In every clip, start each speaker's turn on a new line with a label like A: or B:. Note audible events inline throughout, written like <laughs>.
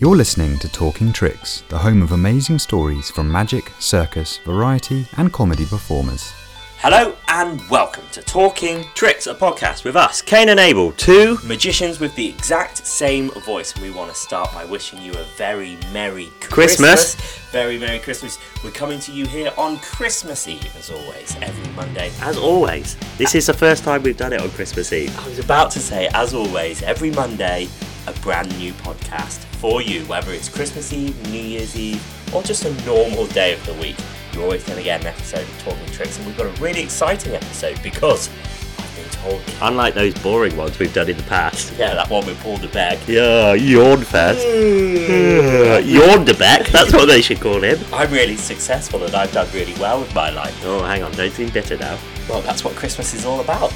A: You're listening to Talking Tricks, the home of amazing stories from magic, circus, variety, and comedy performers.
B: Hello and welcome to Talking Tricks, a podcast with us, Kane and Abel, two magicians with the exact same voice. We want to start by wishing you a very Merry
C: Christmas.
B: Very Merry Christmas. We're coming to you here on Christmas Eve, as always, every Monday.
C: As always, this is the first time we've done it on Christmas Eve.
B: I was about to say, as always, every Monday, a brand new podcast for you, whether it's Christmas Eve, New Year's Eve, or just a normal day of the week. You're always going to get an episode of Talking Tricks, and we've got a really exciting episode because I've been told.
C: Unlike those boring ones we've done in the past. <laughs>
B: Yeah, that one with Paul de Beck.
C: Yeah, yawn fest. Hmm. <laughs> yawn de Beck, that's what they should call him.
B: I'm really successful and I've done really well with my life.
C: Oh, hang on, don't seem bitter now.
B: Well, that's what Christmas is all about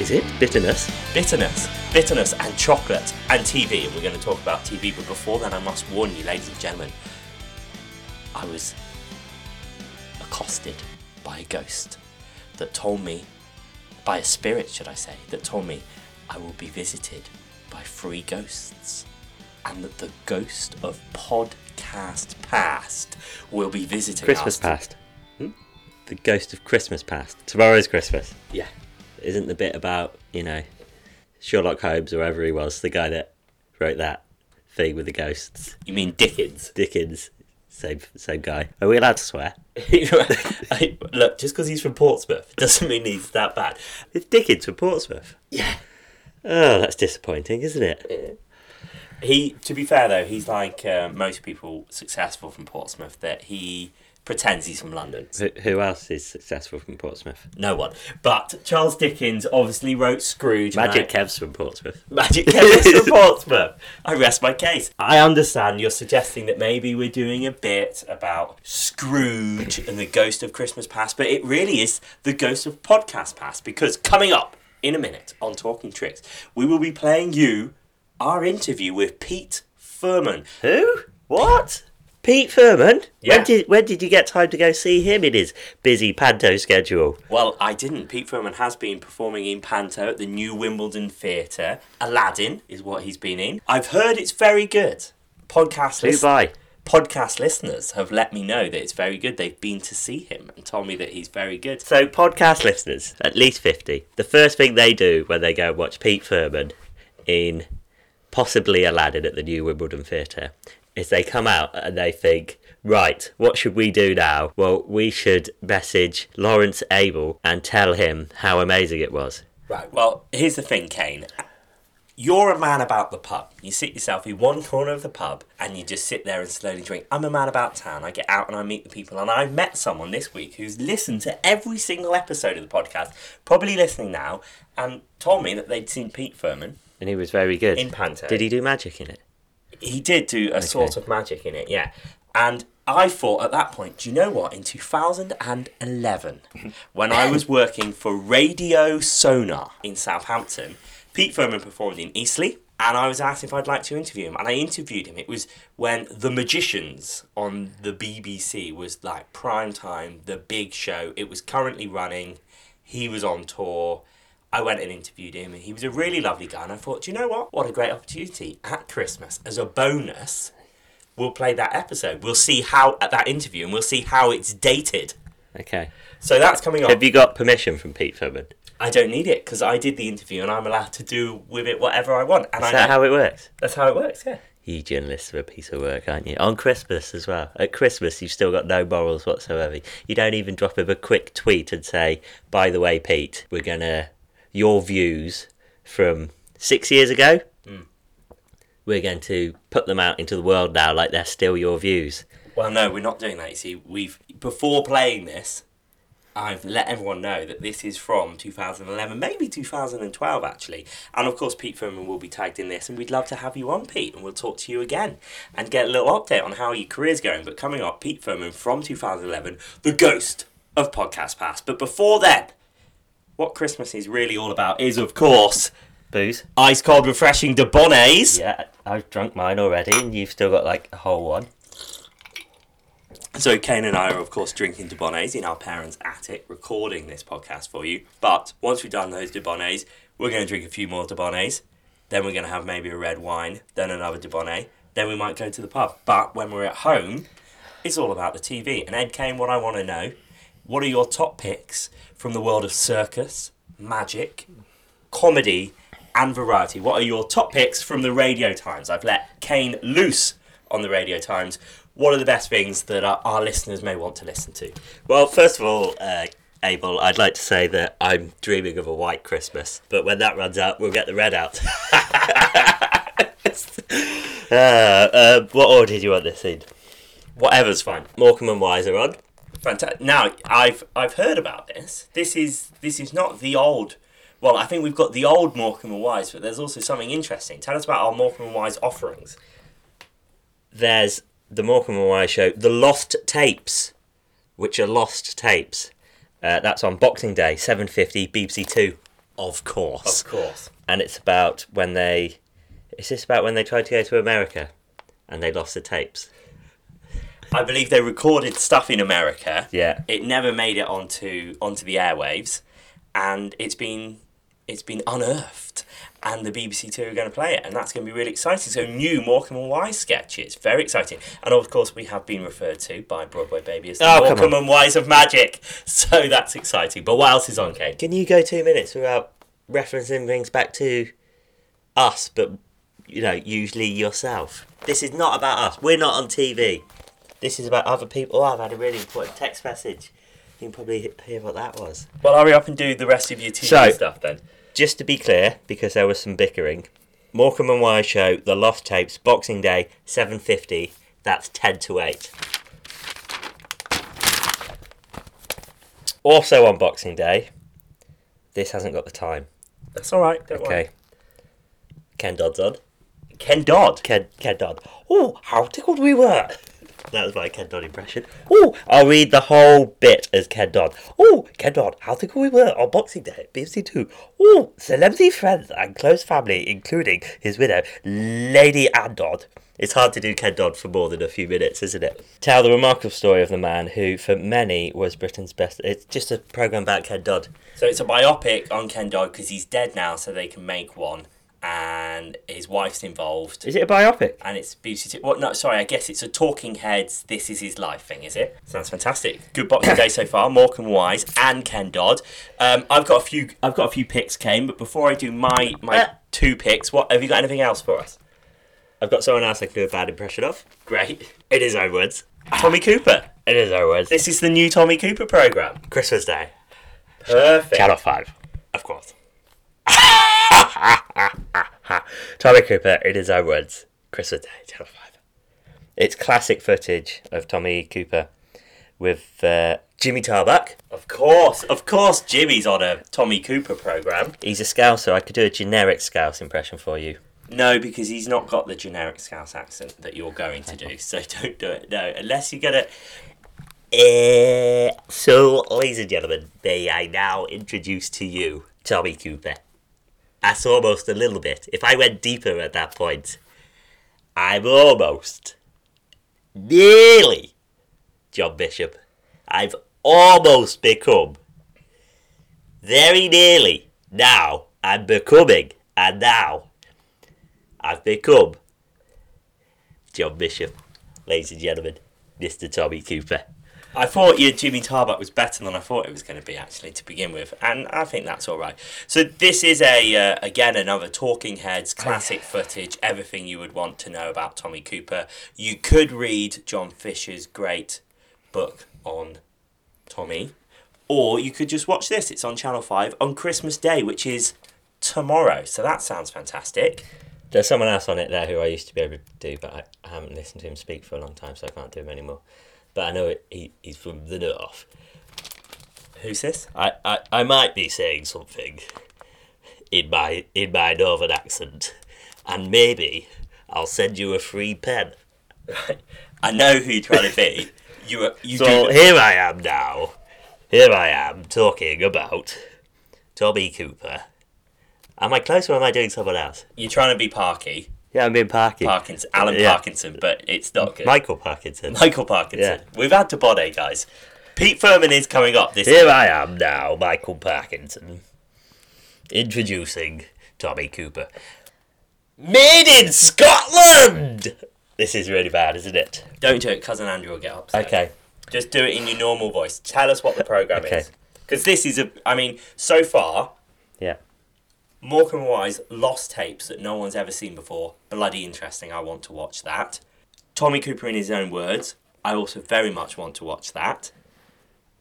C: Is it? Bitterness?
B: bitterness. Bitterness and chocolate and TV. We're going to talk about TV, but before then, I must warn you, ladies and gentlemen, I was accosted by a ghost that told me, by a spirit, should I say, that told me I will be visited by three ghosts. And that the ghost of podcast past will be visiting
C: Christmas
B: us.
C: past. Hmm? The ghost of Christmas past. Tomorrow's Christmas.
B: Yeah.
C: Isn't the bit about, you know, Sherlock Holmes or whoever he was, the guy that wrote that thing with the ghosts?
B: You mean Dickens?
C: Dickens. Same, same guy. Are we allowed to swear? <laughs>
B: I- Look, just because he's from Portsmouth doesn't mean he's that bad.
C: It's Dickens from Portsmouth.
B: Yeah.
C: Oh, that's disappointing, isn't it?
B: He, to be fair though, he's like uh, most people successful from Portsmouth. That he pretends he's from London.
C: Who, who else is successful from Portsmouth?
B: No one. But Charles Dickens obviously wrote Scrooge.
C: Magic
B: I-
C: Kev's from Portsmouth.
B: Magic Kev's from Portsmouth. I rest my case. I understand you're suggesting that maybe we're doing a bit about Scrooge and the ghost of Christmas Past, but it really is the ghost of Podcast Past because coming up in a minute on Talking Tricks, we will be playing you our interview with Pete Firman.
C: Who? What? Pete Firman?
B: Yeah.
C: When did when did you get time to go see him in his busy panto schedule?
B: Well, I didn't. Pete Firman has been performing in Panto at the New Wimbledon Theatre. Aladdin is what he's been in. I've heard it's very good. Podcast
C: Who by?
B: podcast listeners have let me know that it's very good. They've been to see him and told me that he's very good.
C: So podcast listeners, at least fifty. The first thing they do when they go and watch Pete Firman in possibly Aladdin at the New Wimbledon Theatre is they come out and they think, right, what should we do now? Well, we should message Lawrence Abel and tell him how amazing it was.
B: Right. Well, here's the thing, Kane. You're a man about the pub. You sit yourself in one corner of the pub and you just sit there and slowly drink. I'm a man about town. I get out and I meet the people. And I've met someone this week who's listened to every single episode of the podcast, probably listening now, and told me that they'd seen Pete Firman.
C: And he was very good.
B: In Panto.
C: Did he do magic in it?
B: He did do a sort of magic in it, yeah. And I thought at that point, do you know what? In 2011, when I was working for Radio Sonar in Southampton, Pete Firman performed in Eastleigh, and I was asked if I'd like to interview him. And I interviewed him. It was when The Magicians on the BBC was like prime time, the big show. It was currently running. He was on tour. I went and interviewed him, and he was a really lovely guy. And I thought, do you know what? What a great opportunity at Christmas as a bonus. We'll play that episode. We'll see how at that interview, and we'll see how it's dated.
C: Okay.
B: So that's coming up.
C: Have you got permission from Pete Firman?
B: I don't need it because I did the interview, and I'm allowed to do with it whatever I want. And
C: Is
B: I
C: that
B: know-
C: how it works?
B: that's how it works. Yeah.
C: You journalists are a piece of work, aren't you? On Christmas as well. At Christmas, you've still got no morals whatsoever. You don't even drop him a quick tweet and say, by the way, Pete, we're going to, your views from six years ago, hmm. we're going to put them out into the world now like they're still your views.
B: Well, no, we're not doing that. You see, we've before playing this, I've let everyone know that this is from 2011, maybe 2012 actually. And of course, Pete Firman will be tagged in this, and we'd love to have you on, Pete, and we'll talk to you again and get a little update on how your career's going. But coming up, Pete Firman from 2011, the ghost of Podcast Pass. But before then, what Christmas is really all about is, of course,
C: Booze?
B: ice cold, refreshing Dubonnets.
C: Yeah, I've drunk mine already, and you've still got like a whole one.
B: So Kane and I are of course drinking Dubonnets in our parents' attic, recording this podcast for you. But once we've done those Dubonnets, we're going to drink a few more Dubonnets. Then we're going to have maybe a red wine, then another Dubonnet, then we might go to the pub. But when we're at home, it's all about the TV. And Ed Kane, what I want to know, what are your top picks from the world of circus, magic, comedy, and variety? What are your top picks from the Radio Times? I've let Kane loose on the Radio Times. What are the best things that our, our listeners may want to listen to?
C: Well, first of all, uh, Abel, I'd like to say that I'm dreaming of a white Christmas, but when that runs out, we'll get the red out. <laughs> uh, uh, what order do you want this in?
B: Whatever's fine.
C: Morecambe and Wise are on.
B: Fantastic. Now, I've I've heard about this. This is this is not the old. Well, I think we've got the old Morecambe and Wise, but there's also something interesting. Tell us about our Morecambe and Wise offerings.
C: There's the Morecambe and Wise show, The Lost Tapes, which are lost tapes. Uh, that's on Boxing Day, 7.50, BBC Two, of course.
B: Of course.
C: And it's about when they... Is this about when they tried to go to America and they lost the tapes?
B: I believe they recorded stuff in America.
C: Yeah.
B: It never made it onto onto the airwaves, and it's been it's been unearthed, and the BBC Two are going to play it, and that's going to be really exciting. So new Morecambe and Wise sketches, very exciting, and of course we have been referred to by Broadway Baby as the
C: Oh,
B: Morecambe and Wise of Magic. <laughs> So that's exciting. But what else is on, Kate?
C: Can you go two minutes without referencing things back to us, but, you know, usually yourself? This is not about us. We're not on TV. This is about other people. Oh, I've had a really important text message. You can probably hear what that was.
B: Well, hurry up and do the rest of your TV
C: So-
B: stuff then.
C: Just to be clear, because there was some bickering, Morecambe and Wise show, The Lost Tapes, Boxing Day, 7.50. That's 10 to 8. Also on Boxing Day, this hasn't got the time.
B: That's all right. Don't worry.
C: Okay. Ken Dodd's on.
B: Ken Dodd.
C: Ken, Ken Dodd. Oh, how tickled we were. That was my Ken Dodd impression. Oh, I'll read the whole bit as Ken Dodd. Oh, Ken Dodd, how tickled we were on Boxing Day BBC Two. Oh, celebrity friends and close family, including his widow, Lady Anne Dodd. It's hard to do Ken Dodd for more than a few minutes, isn't it? Tell the remarkable story of the man who, for many, was Britain's best. It's just a program about Ken Dodd.
B: So it's a biopic on Ken Dodd because he's dead now, so they can make one, and his wife's involved.
C: Is it a biopic?
B: And it's BBC What? Well, no, sorry, I guess it's a Talking Heads. This is his life thing, is it? Sounds fantastic. Good Boxing Day so far. Morecambe Wise and Ken Dodd. Um, I've got a few. I've got a few picks, Kane. But before I do my my
C: Uh.
B: two picks, what have you got? Anything else for us?
C: I've got someone else I can do a bad impression of.
B: Great.
C: It is his own words.
B: Tommy Cooper.
C: It is his own words.
B: This is the new Tommy Cooper program.
C: Christmas Day.
B: Perfect.
C: Channel 5. Of course. <laughs> Tommy Cooper, it is own words. Christmas Day, Channel 5. It's classic footage of Tommy Cooper with uh, Jimmy Tarbuck.
B: Of course, of course, Jimmy's on a Tommy Cooper program.
C: He's a Scouser. I could do a generic Scouse impression for you.
B: No, because he's not got the generic Scouse accent that you're going to do. So <laughs> don't do it. No, unless you get gonna.
C: Uh, so, ladies and gentlemen, may I now introduce to you Tommy Cooper. That's almost a little bit. If I went deeper at that point, I'm almost, nearly, John Bishop. I've almost become, very nearly, now I'm becoming, and now I've become John Bishop, ladies and gentlemen, Mr. Tommy Cooper.
B: I thought your Jimmy Tarbuck was better than I thought it was going to be actually to begin with, and I think that's all right. So this is a uh, again another Talking Heads classic footage, everything you would want to know about Tommy Cooper. You could read John Fisher's great book on Tommy, or you could just watch this. It's on Channel Five on Christmas Day, which is tomorrow. So that sounds fantastic.
C: There's someone else on it there who I used to be able to do, but I, I haven't listened to him speak for a long time, so I can't do him anymore. But I know it, he, he's from the north.
B: Who's this?
C: I, I, I might be saying something in my in my northern accent, and maybe I'll send you a free pen.
B: I know who you're trying to be. <laughs> You you
C: So
B: do.
C: here I am now. Here I am talking about Tommy Cooper. Am I close or am I doing someone else?
B: You're trying to be Parky,
C: Yeah, I'm being Parky.
B: Parkinson, Alan
C: Yeah.
B: Parkinson, but it's not good.
C: Michael Parkinson.
B: Michael Parkinson.
C: Yeah.
B: We've had to body, guys. Pete Firman is coming up this.
C: Here I am now, Michael Parkinson, introducing Tommy Cooper. Made in Scotland! This is really bad, isn't it?
B: Don't do it, cousin Andrew will get upset.
C: Okay.
B: Just do it in your normal voice. Tell us what the program
C: Okay.
B: is. Because this is a. I mean, so far,
C: Yeah.
B: Morecambe and Wise lost tapes that no one's ever seen before. Bloody interesting. I want to watch that. Tommy Cooper in his own words. I also very much want to watch that.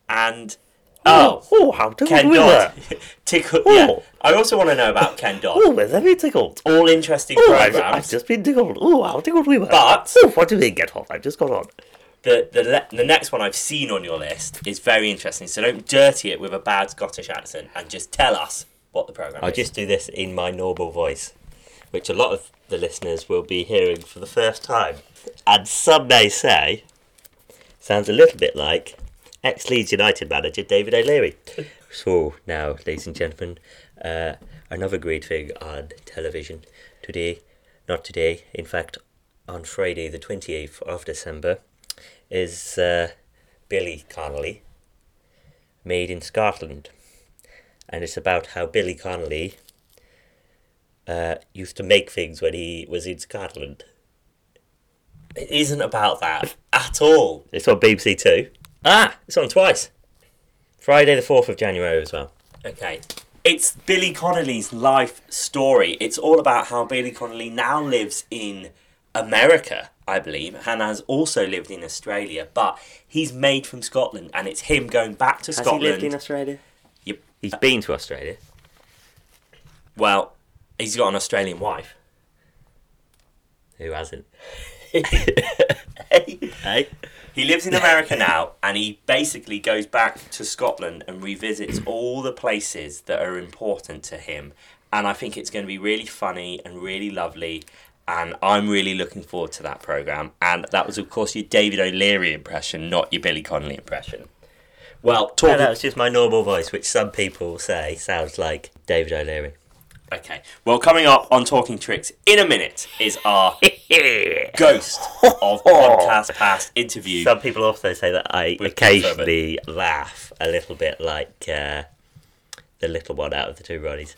B: And oh,
C: oh, how do
B: Ken
C: we
B: Dodd.
C: that? <laughs>
B: Tickle. Yeah. I also want to know about Ken Dodd.
C: Oh, me tickled.
B: All interesting
C: Oh, I've,
B: programs.
C: I've just been tickled. Oh, how tickled we were.
B: But-
C: oh, what did we get on? I've just got on.
B: the the le- the next one I've seen on your list is very interesting. So don't dirty it with a bad Scottish accent and just tell us what the program
C: I'll
B: is.
C: just do this in my normal voice, which a lot of the listeners will be hearing for the first time. And some may say, sounds a little bit like ex Leeds United manager David O'Leary. so, now, ladies and gentlemen, uh, another great thing on television today, not today, in fact, on Friday, the 28th of December, is uh, Billy Connolly, made in Scotland and it's about how Billy Connolly uh, used to make things when he was in Scotland.
B: It isn't about that at all.
C: It's on BBC Two. Ah, it's on twice. Friday the fourth of January as well.
B: Okay. It's Billy Connolly's life story. It's all about how Billy Connolly now lives in America, I believe, and has also lived in Australia, but he's made from Scotland and it's him going back to
C: Has
B: Scotland.
C: he lived in Australia? He's been to Australia.
B: Well, he's got an Australian wife.
C: Who hasn't? <laughs>
B: Hey.
C: Hey,
B: He lives in America now, and he basically goes back to Scotland and revisits all the places that are important to him. And I think it's going to be really funny and really lovely. And I'm really looking forward to that program. And that was, of course, your David O'Leary impression, not your Billy Connolly impression. Well,
C: no,
B: talking.
C: that was just my normal voice, which some people say sounds like David O'Leary.
B: Okay. Well, coming up on Talking Tricks in a minute is our <laughs> ghost of <laughs> podcast past interview.
C: Some people also say that I
B: With
C: occasionally laugh a little bit like uh, the little one out of the two Ronnies.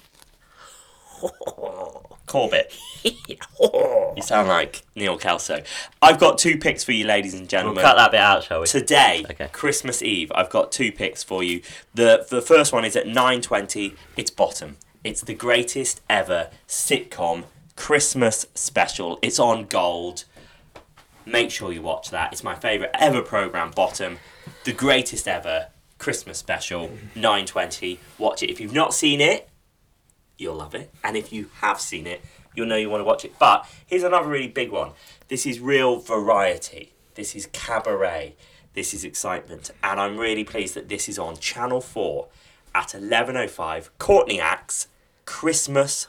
C: <laughs>
B: Corbett. You sound like Neil Kelso. I've got two picks for you, ladies and gentlemen.
C: We'll cut that bit out, shall we?
B: Today,
C: Okay.
B: Christmas Eve, I've got two picks for you. The the first one is at nine twenty. It's Bottom. It's the greatest ever sitcom Christmas special. It's on Gold. Make sure you watch that. It's my favourite ever program. Bottom, the greatest ever Christmas special. Nine twenty. Watch it. If you've not seen it, you'll love it. And if you have seen it, you'll know you want to watch it. But here's another really big one. This is real variety. This is cabaret. This is excitement. And I'm really pleased that this is on Channel 4 at 11.05. Courtney Acts Christmas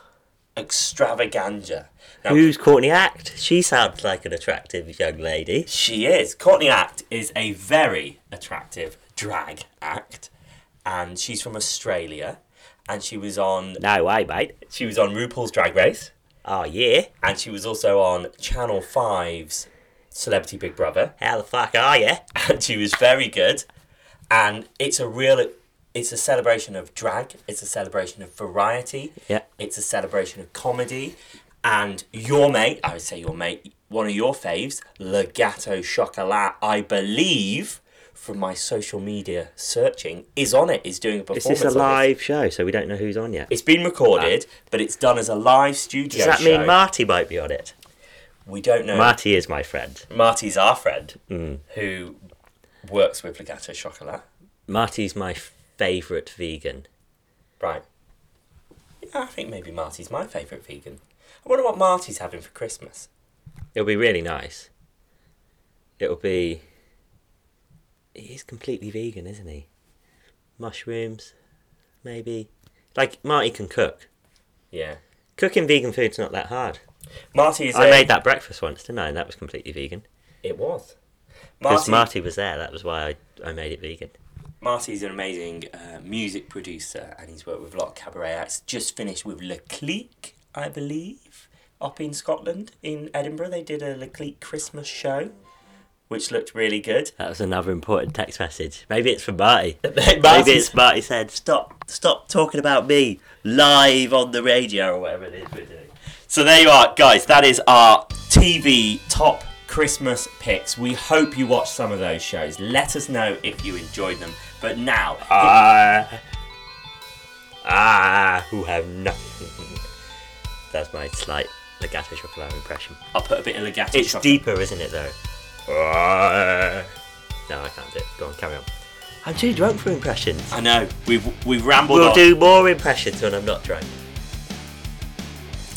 B: Extravaganza. Now,
C: Who's Courtney Act? She sounds like an attractive young lady.
B: she is. Courtney Act is a very attractive drag act. And she's from Australia. And she was on
C: No way, mate.
B: she was on RuPaul's Drag Race.
C: Oh, yeah?
B: and she was also on Channel 5's Celebrity Big Brother,
C: How the fuck are you? <laughs>
B: and she was very good. And it's a real, it's a celebration of drag. It's a celebration of variety.
C: Yeah.
B: It's a celebration of comedy. And your mate, I would say your mate, one of your faves, Le Gateau Chocolat, I believe, from my social media searching, is on it. Is doing a
C: Is
B: performance.
C: this a live show, so we don't know who's on yet?
B: It's been recorded, but it's done as a live studio
C: Does that
B: show.
C: mean Marty might be on it?
B: we don't know.
C: Marty is my friend.
B: Marty's our friend
C: Mm.
B: who works with Le Gateau Chocolat.
C: Marty's my favourite vegan.
B: Right. Yeah, I think maybe Marty's my favourite vegan. I wonder what Marty's having for Christmas.
C: It'll be really nice. It'll be. He's completely vegan, isn't he? Mushrooms, maybe. Like Marty can cook.
B: Yeah.
C: Cooking vegan food's not that hard.
B: Marty's.
C: I
B: a-
C: made that breakfast once, didn't I? And that was completely vegan.
B: It was.
C: Because
B: Marty,
C: Marty was there, that was why I, I made it vegan.
B: Marty's an amazing uh, music producer and he's worked with a lot of cabaret acts. Just finished with La Clique, I believe, up in Scotland. In Edinburgh, they did a La Clique Christmas show, which looked really good.
C: That was another important text message. Maybe it's from Marty. <laughs> Maybe it's Marty said, "Stop, stop talking about me live on the radio or whatever it is we're doing."
B: So there you are, guys. That is our TV top Christmas picks. We hope you watched some of those shows. Let us know if you enjoyed them. But now,
C: Ah, ah, who have nothing. That's my slight Le Gateau Chocolat impression.
B: I'll put a bit of legato.
C: It's
B: chocolate.
C: deeper, isn't it, though? Ah. No, I can't do it. Go on, carry on. I'm too drunk for impressions.
B: I know we've we've rambled on.
C: We'll
B: on.
C: do more impressions when I'm not drunk.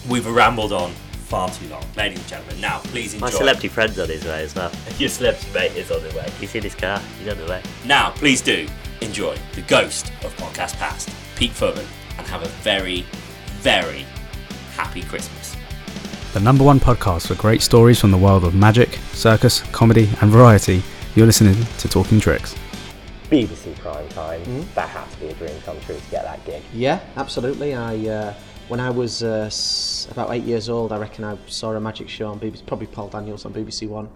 B: We've rambled on far too long, ladies and gentlemen. Now, please enjoy.
C: My celebrity friend's on his way as well. <laughs> Your celebrity mate is on the way. He's in his car. He's on the way.
B: Now, please do enjoy the ghost of podcast past, Pete Firman, and have a very, very happy Christmas.
A: The number one podcast for great stories from the world of magic, circus, comedy, and variety. You're listening to Talking Tricks.
D: BBC prime time. That had to be a dream come true to get that gig.
E: Yeah, absolutely. I uh, when I was uh, s- about eight years old, I reckon I saw a magic show on BBC, probably Paul Daniels on BBC One,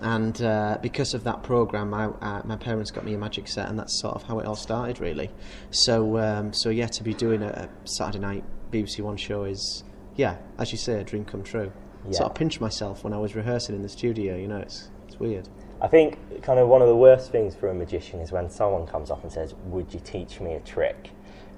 E: and uh, because of that program, I, uh, my parents got me a magic set, and that's sort of how it all started, really. So, um, so yeah, to be doing a, a Saturday night BBC One show is, yeah, as you say, a dream come true.
D: Yeah.
E: Sort of pinched myself when I was rehearsing in the studio. You know, it's it's weird.
D: I think kind of one of the worst things for a magician is when someone comes up and says, "Would you teach me a trick?"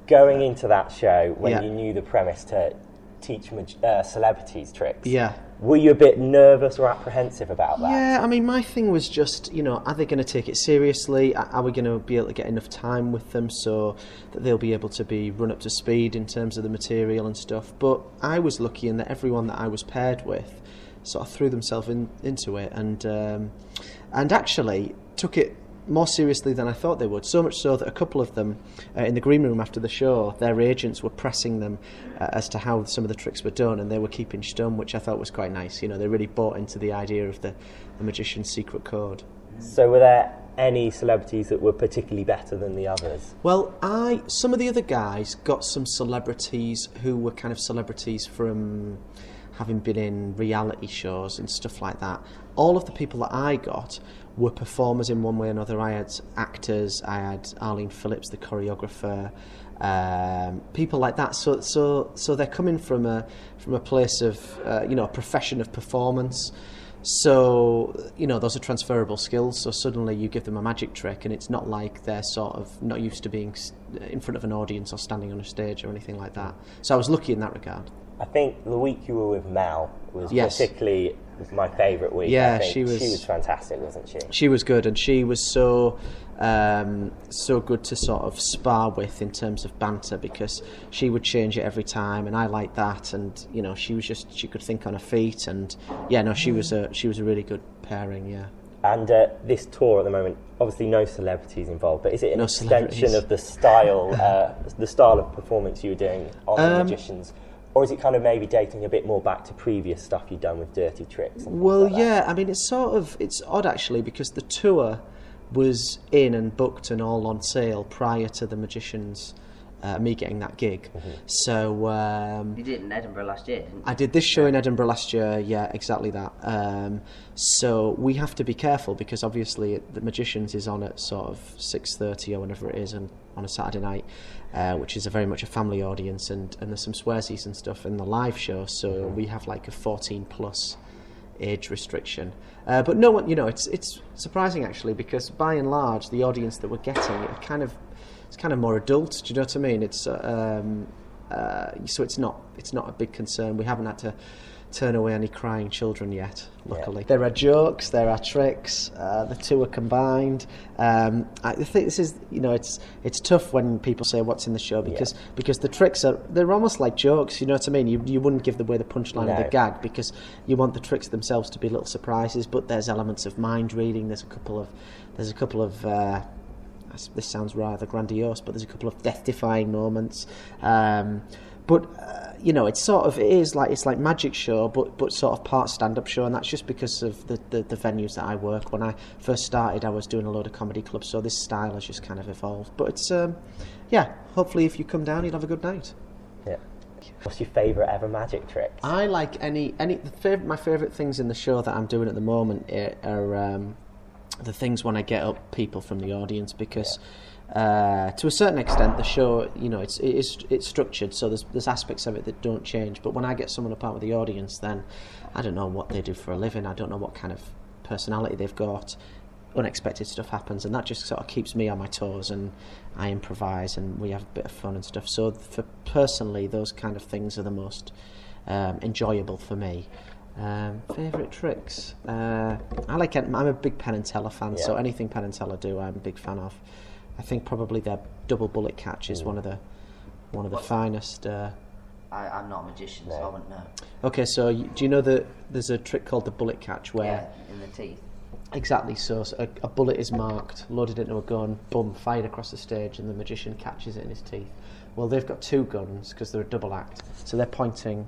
D: Going into that show when
E: Yeah.
D: you knew the premise to teach mag- uh, celebrities tricks,
E: Yeah.
D: Were you a bit nervous or apprehensive about that?
E: Yeah, I mean, my thing was just, you know, are they going to take it seriously? Are we going to be able to get enough time with them so that they'll be able to be run up to speed in terms of the material and stuff? But I was lucky in that everyone that I was paired with sort of threw themselves in, into it and um, and actually took it more seriously than I thought they would. So much so that a couple of them uh, in the green room after the show, their agents were pressing them uh, as to how some of the tricks were done, and they were keeping stum, which I thought was quite nice. You know, they really bought into the idea of the, the magician's secret code.
D: So were there any celebrities that were particularly better than the others?
E: Well, I some of the other guys got some celebrities who were kind of celebrities from having been in reality shows and stuff like that. All of the people that I got were performers in one way or another. I had actors, I had Arlene Phillips, the choreographer, um, people like that. So, so, so they're coming from a from a place of uh, you know a profession of performance. So, you know, those are transferable skills. So suddenly you give them a magic trick, and it's not like they're sort of not used to being in front of an audience or standing on a stage or anything like that. So I was lucky in that regard.
D: I think the week you were with Mel was
E: Yes.
D: particularly my favourite week.
E: Yeah,
D: I think.
E: she was-
D: She was fantastic, wasn't she?
E: She was good, and she was so um, so good to sort of spar with in terms of banter because she would change it every time, and I liked that. And you know, she was just she could think on her feet, and yeah, no, she was a she was a really good pairing. Yeah.
D: And uh, this tour at the moment, obviously no celebrities involved, but is it an
E: No
D: extension of the style, uh, the style of performance you were doing on the
E: Um,
D: magicians, or is it kind of maybe dating a bit more back to previous stuff you'd done with Dirty Tricks?
E: Well,
D: like
E: yeah. I mean, it's sort of it's odd actually because the tour was in and booked and all on sale prior to the magicians. Uh, me getting that gig, so um,
F: You did it in Edinburgh last year, didn't you?
E: I did this show in Edinburgh last year. Yeah, exactly that. Um, so we have to be careful because obviously the Magicians is on at sort of six thirty or whenever it is, and on a Saturday night, uh, which is a very much a family audience, and, and there's some swearsies and stuff in the live show. So we have like a fourteen plus age restriction. Uh, but no one, you know, it's it's surprising actually because by and large the audience that we're getting it kind of it's kind of more adult. Do you know what I mean? It's uh, um, uh, so it's not it's not a big concern. We haven't had to turn away any crying children yet. Luckily, there are jokes, there are tricks. Uh, the two are combined. Um, I think this is you know it's it's tough when people say what's in the show because because the tricks are they're almost like jokes. You know what I mean? You you wouldn't give away the punchline of
D: No.
E: the gag because you want the tricks themselves to be little surprises. But there's elements of mind reading. There's a couple of there's a couple of uh, this sounds rather grandiose, but there's a couple of death-defying moments. Um, but uh, you know, it's sort of it is like it's like magic show, but but sort of part stand-up show, and that's just because of the, the the venues that I work. When I first started, I was doing a load of comedy clubs, so this style has just kind of evolved. But it's um, yeah, hopefully if you come down, you'll have a good night.
D: Yeah. What's your favourite ever magic trick?
E: I like any any the fav- my favourite things in the show that I'm doing at the moment are, are um, the things when I get up people from the audience because. Uh, to a certain extent, the show, you know, it's it is it's structured, so there's there's aspects of it that don't change. But when I get someone apart with the audience, then I don't know what they do for a living. I don't know what kind of personality they've got. Unexpected stuff happens, and that just sort of keeps me on my toes, and I improvise, and we have a bit of fun and stuff. So, for personally, those kind of things are the most um, enjoyable for me. Um, favorite tricks? Uh, I like. I'm a big Penn and Teller fan, so anything Penn and Teller do, I'm a big fan of. I think probably their double bullet catch is one of the one of the finest. Uh,
F: I, I'm not a magician, so I wouldn't know.
E: okay, so you, do you know that there's a trick called the bullet catch where
F: Yeah, in the teeth.
E: exactly so, so a, a bullet is marked, loaded into a gun, boom, fired across the stage, and the magician catches it in his teeth. Well, they've got two guns because they're a double act, so they're pointing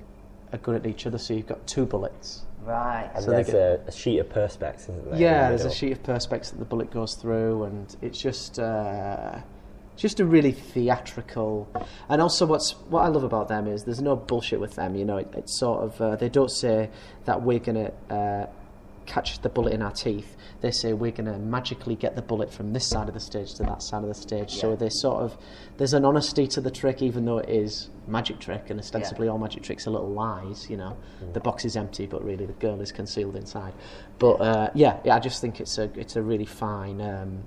E: a gun at each other. So you've got two bullets.
F: Right.
D: And
E: So they
D: there's a, a sheet of perspex, isn't there?
E: Yeah,
D: the
E: there's a sheet of perspex that the bullet goes through, and it's just uh, just a really theatrical. And also, what's what I love about them is there's no bullshit with them. You know, it, it's sort of uh, they don't say that we're gonna uh, catch the bullet in our teeth. They say we're gonna magically get the bullet from this side of the stage to that side of the stage. So they sort of there's an honesty to the trick, even though it is magic trick, and ostensibly all magic tricks are little lies. You know, the box is empty, but really the girl is concealed inside. But uh, yeah, yeah, I just think it's a it's a really fine um,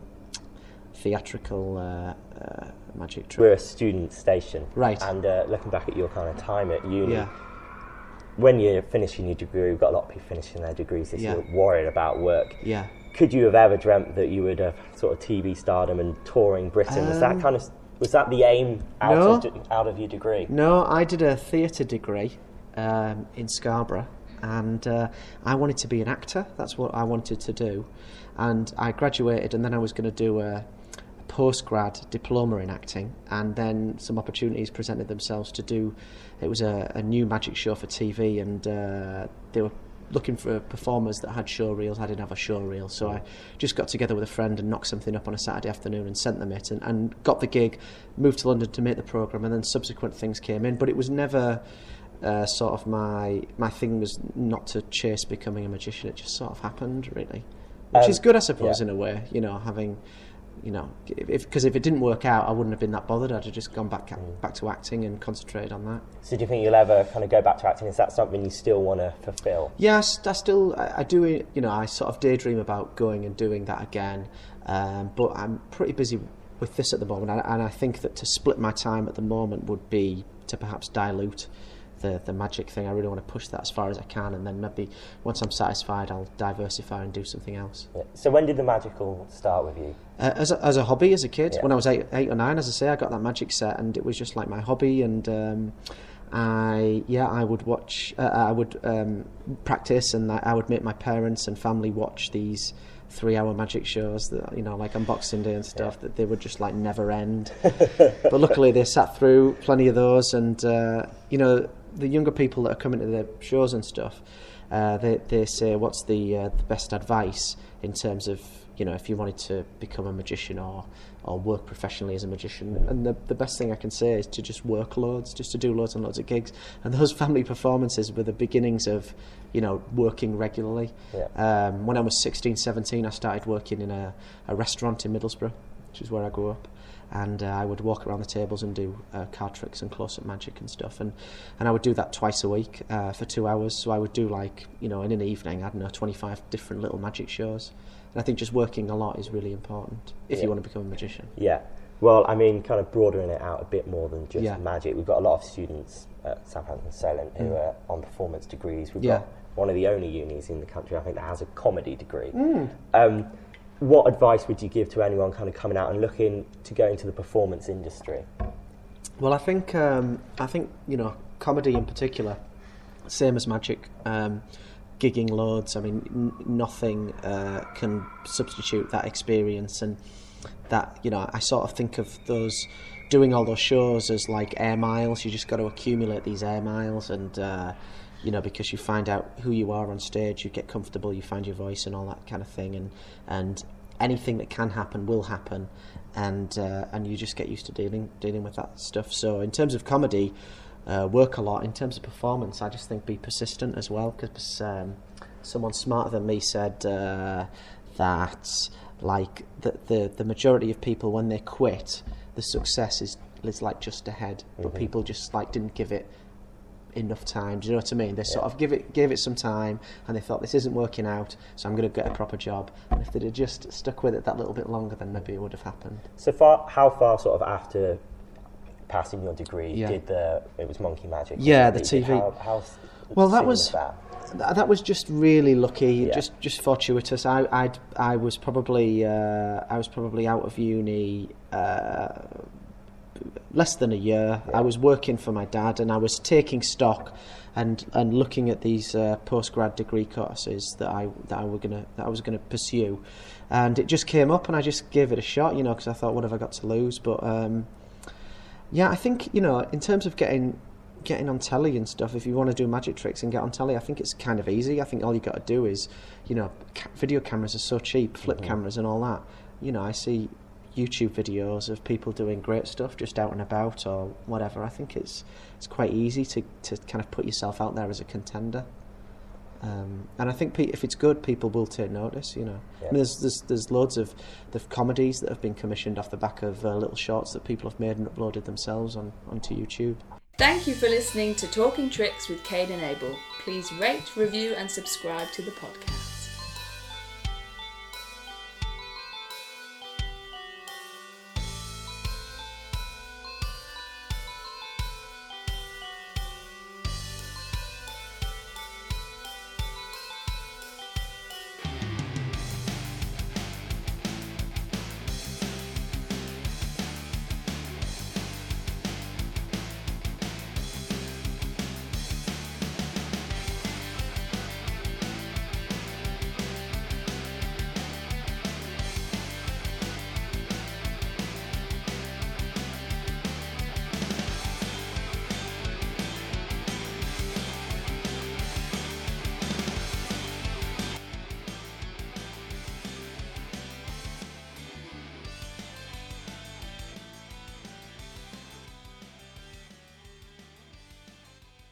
E: theatrical uh, uh, magic trick.
D: We're a student station.
E: Right.
D: And uh, looking back at your kind of time at uni,
E: Yeah.
D: When you're finishing your degree, we've got a lot of people finishing their degrees this
E: Yeah.
D: year, worried about work.
E: Yeah.
D: Could you have ever dreamt that you would have sort of TV stardom and touring Britain? was that kind of was that the aim out,
E: Um, no.
D: of, de- out of your degree?
E: No, I did a theatre degree um, in Scarborough, and uh, I wanted to be an actor. That's what I wanted to do, and I graduated, and then I was going to do a post-grad diploma in acting, and then some opportunities presented themselves to do. It was a, a new magic show for TV, and uh, they were looking for performers that had show reels. I didn't have a show reel, so I just got together with a friend and knocked something up on a Saturday afternoon and sent them it, and, and got the gig, moved to London to make the program, and then subsequent things came in. But it was never uh, sort of my my thing was not to chase becoming a magician. It just sort of happened, really, which
D: Um,
E: is good, I suppose,
D: yeah.
E: in a way. You know, having. You know, because if, it didn't work out, I wouldn't have been that bothered. I'd have just gone back back to acting and concentrated on that.
D: So do you think you'll ever kind of go back to acting? Is that something you still want to fulfil?
E: Yes, I still I, I do. You know, I sort of daydream about going and doing that again, um, but I'm pretty busy with this at the moment, and, and I think that to split my time at the moment would be to perhaps dilute the the magic thing. I really want to push that as far as I can, and then maybe once I'm satisfied, I'll diversify and do something else.
D: Yeah. So when did the magical start with you?
E: Uh, as, a, as a hobby, as a kid,
D: Yeah.
E: when I was eight, eight or nine, as I say, I got that magic set, and it was just like my hobby. And um, I, yeah, I would watch, uh, I would um, practice, and I, I would make my parents and family watch these three-hour magic shows that you know, like unboxing Day and stuff, that they would just like never end. <laughs> but luckily, they sat through plenty of those, and uh, you know, the younger people that are coming to the shows and stuff, uh, they they say, "What's the uh, the best advice in terms of you know if you wanted to become a magician or or work professionally as a magician?" And the the best thing I can say is to just work loads, just to do loads and loads of gigs, and those family performances were the beginnings of you know working regularly.
D: Yeah.
E: Um, when I was 16, 17, I started working in a, a restaurant in Middlesbrough, which is where I grew up. And uh, I would walk around the tables and do uh, card tricks and close-up magic and stuff, and and I would do that twice a week uh, for two hours. So I would do like you know in an evening, I don't know, twenty-five different little magic shows. And I think just working a lot is really important if
D: Yeah.
E: you want to become a magician.
D: Yeah. Well, I mean, kind of broadening it out a bit more than just
E: Yeah.
D: magic. We've got a lot of students at Southampton Solent who are on performance degrees. We've
E: Mm. Yeah.
D: got one of the only unis in the country, I think, that has a comedy degree.
E: Mm.
D: Um, what advice would you give to anyone kind of coming out and looking to go into the performance industry?
E: Well, I think um, I think you know comedy in particular, same as magic, um, gigging loads. I mean, n- nothing uh, can substitute that experience, and that you know I sort of think of those doing all those shows as like air miles. You just got to accumulate these air miles, and uh, you know because you find out who you are on stage, you get comfortable, you find your voice, and all that kind of thing, and and anything that can happen will happen, and uh, and you just get used to dealing dealing with that stuff. So in terms of comedy, uh, work a lot. In terms of performance, I just think be persistent as well because um, someone smarter than me said uh, that like the the, the majority of people when they quit, the success is is like just ahead, but
D: Mm-hmm.
E: people just like didn't give it enough time. Do you know what I mean? They sort of give it gave it some time, and they thought this isn't working out, so I'm going to get a proper job. And if they'd have just stuck with it that little bit longer, then maybe it would have happened.
D: So far, how far sort of after passing your degree
E: Yeah.
D: did the it was Monkey Magic?
E: Yeah, the TV.
D: How, how
E: Well, that was-
D: that?
E: That was just really lucky,
D: Yeah.
E: just just fortuitous. I I'd, I was probably uh, I was probably out of uni uh, less than a year. I was working for my dad, and I was taking stock and and looking at these uh, post grad degree courses that I that I were gonna that I was gonna pursue, and it just came up, and I just gave it a shot, you know, because I thought, what have I got to lose? But um, yeah, I think you know, in terms of getting getting on telly and stuff, if you want to do magic tricks and get on telly, I think it's kind of easy. I think all you got to do is, you know, ca- video cameras are so cheap, flip cameras and all that. You know, I see YouTube videos of people doing great stuff just out and about or whatever. I think it's it's quite easy to to kind of put yourself out there as a contender. Um, and I think pe- if it's good, people will take notice. You know, I mean, there's, there's there's loads of the comedies that have been commissioned off the back of uh, little shorts that people have made and uploaded themselves on onto YouTube.
G: Thank you for listening to Talking Tricks with Kane and Abel. Please rate, review, and subscribe to the podcast.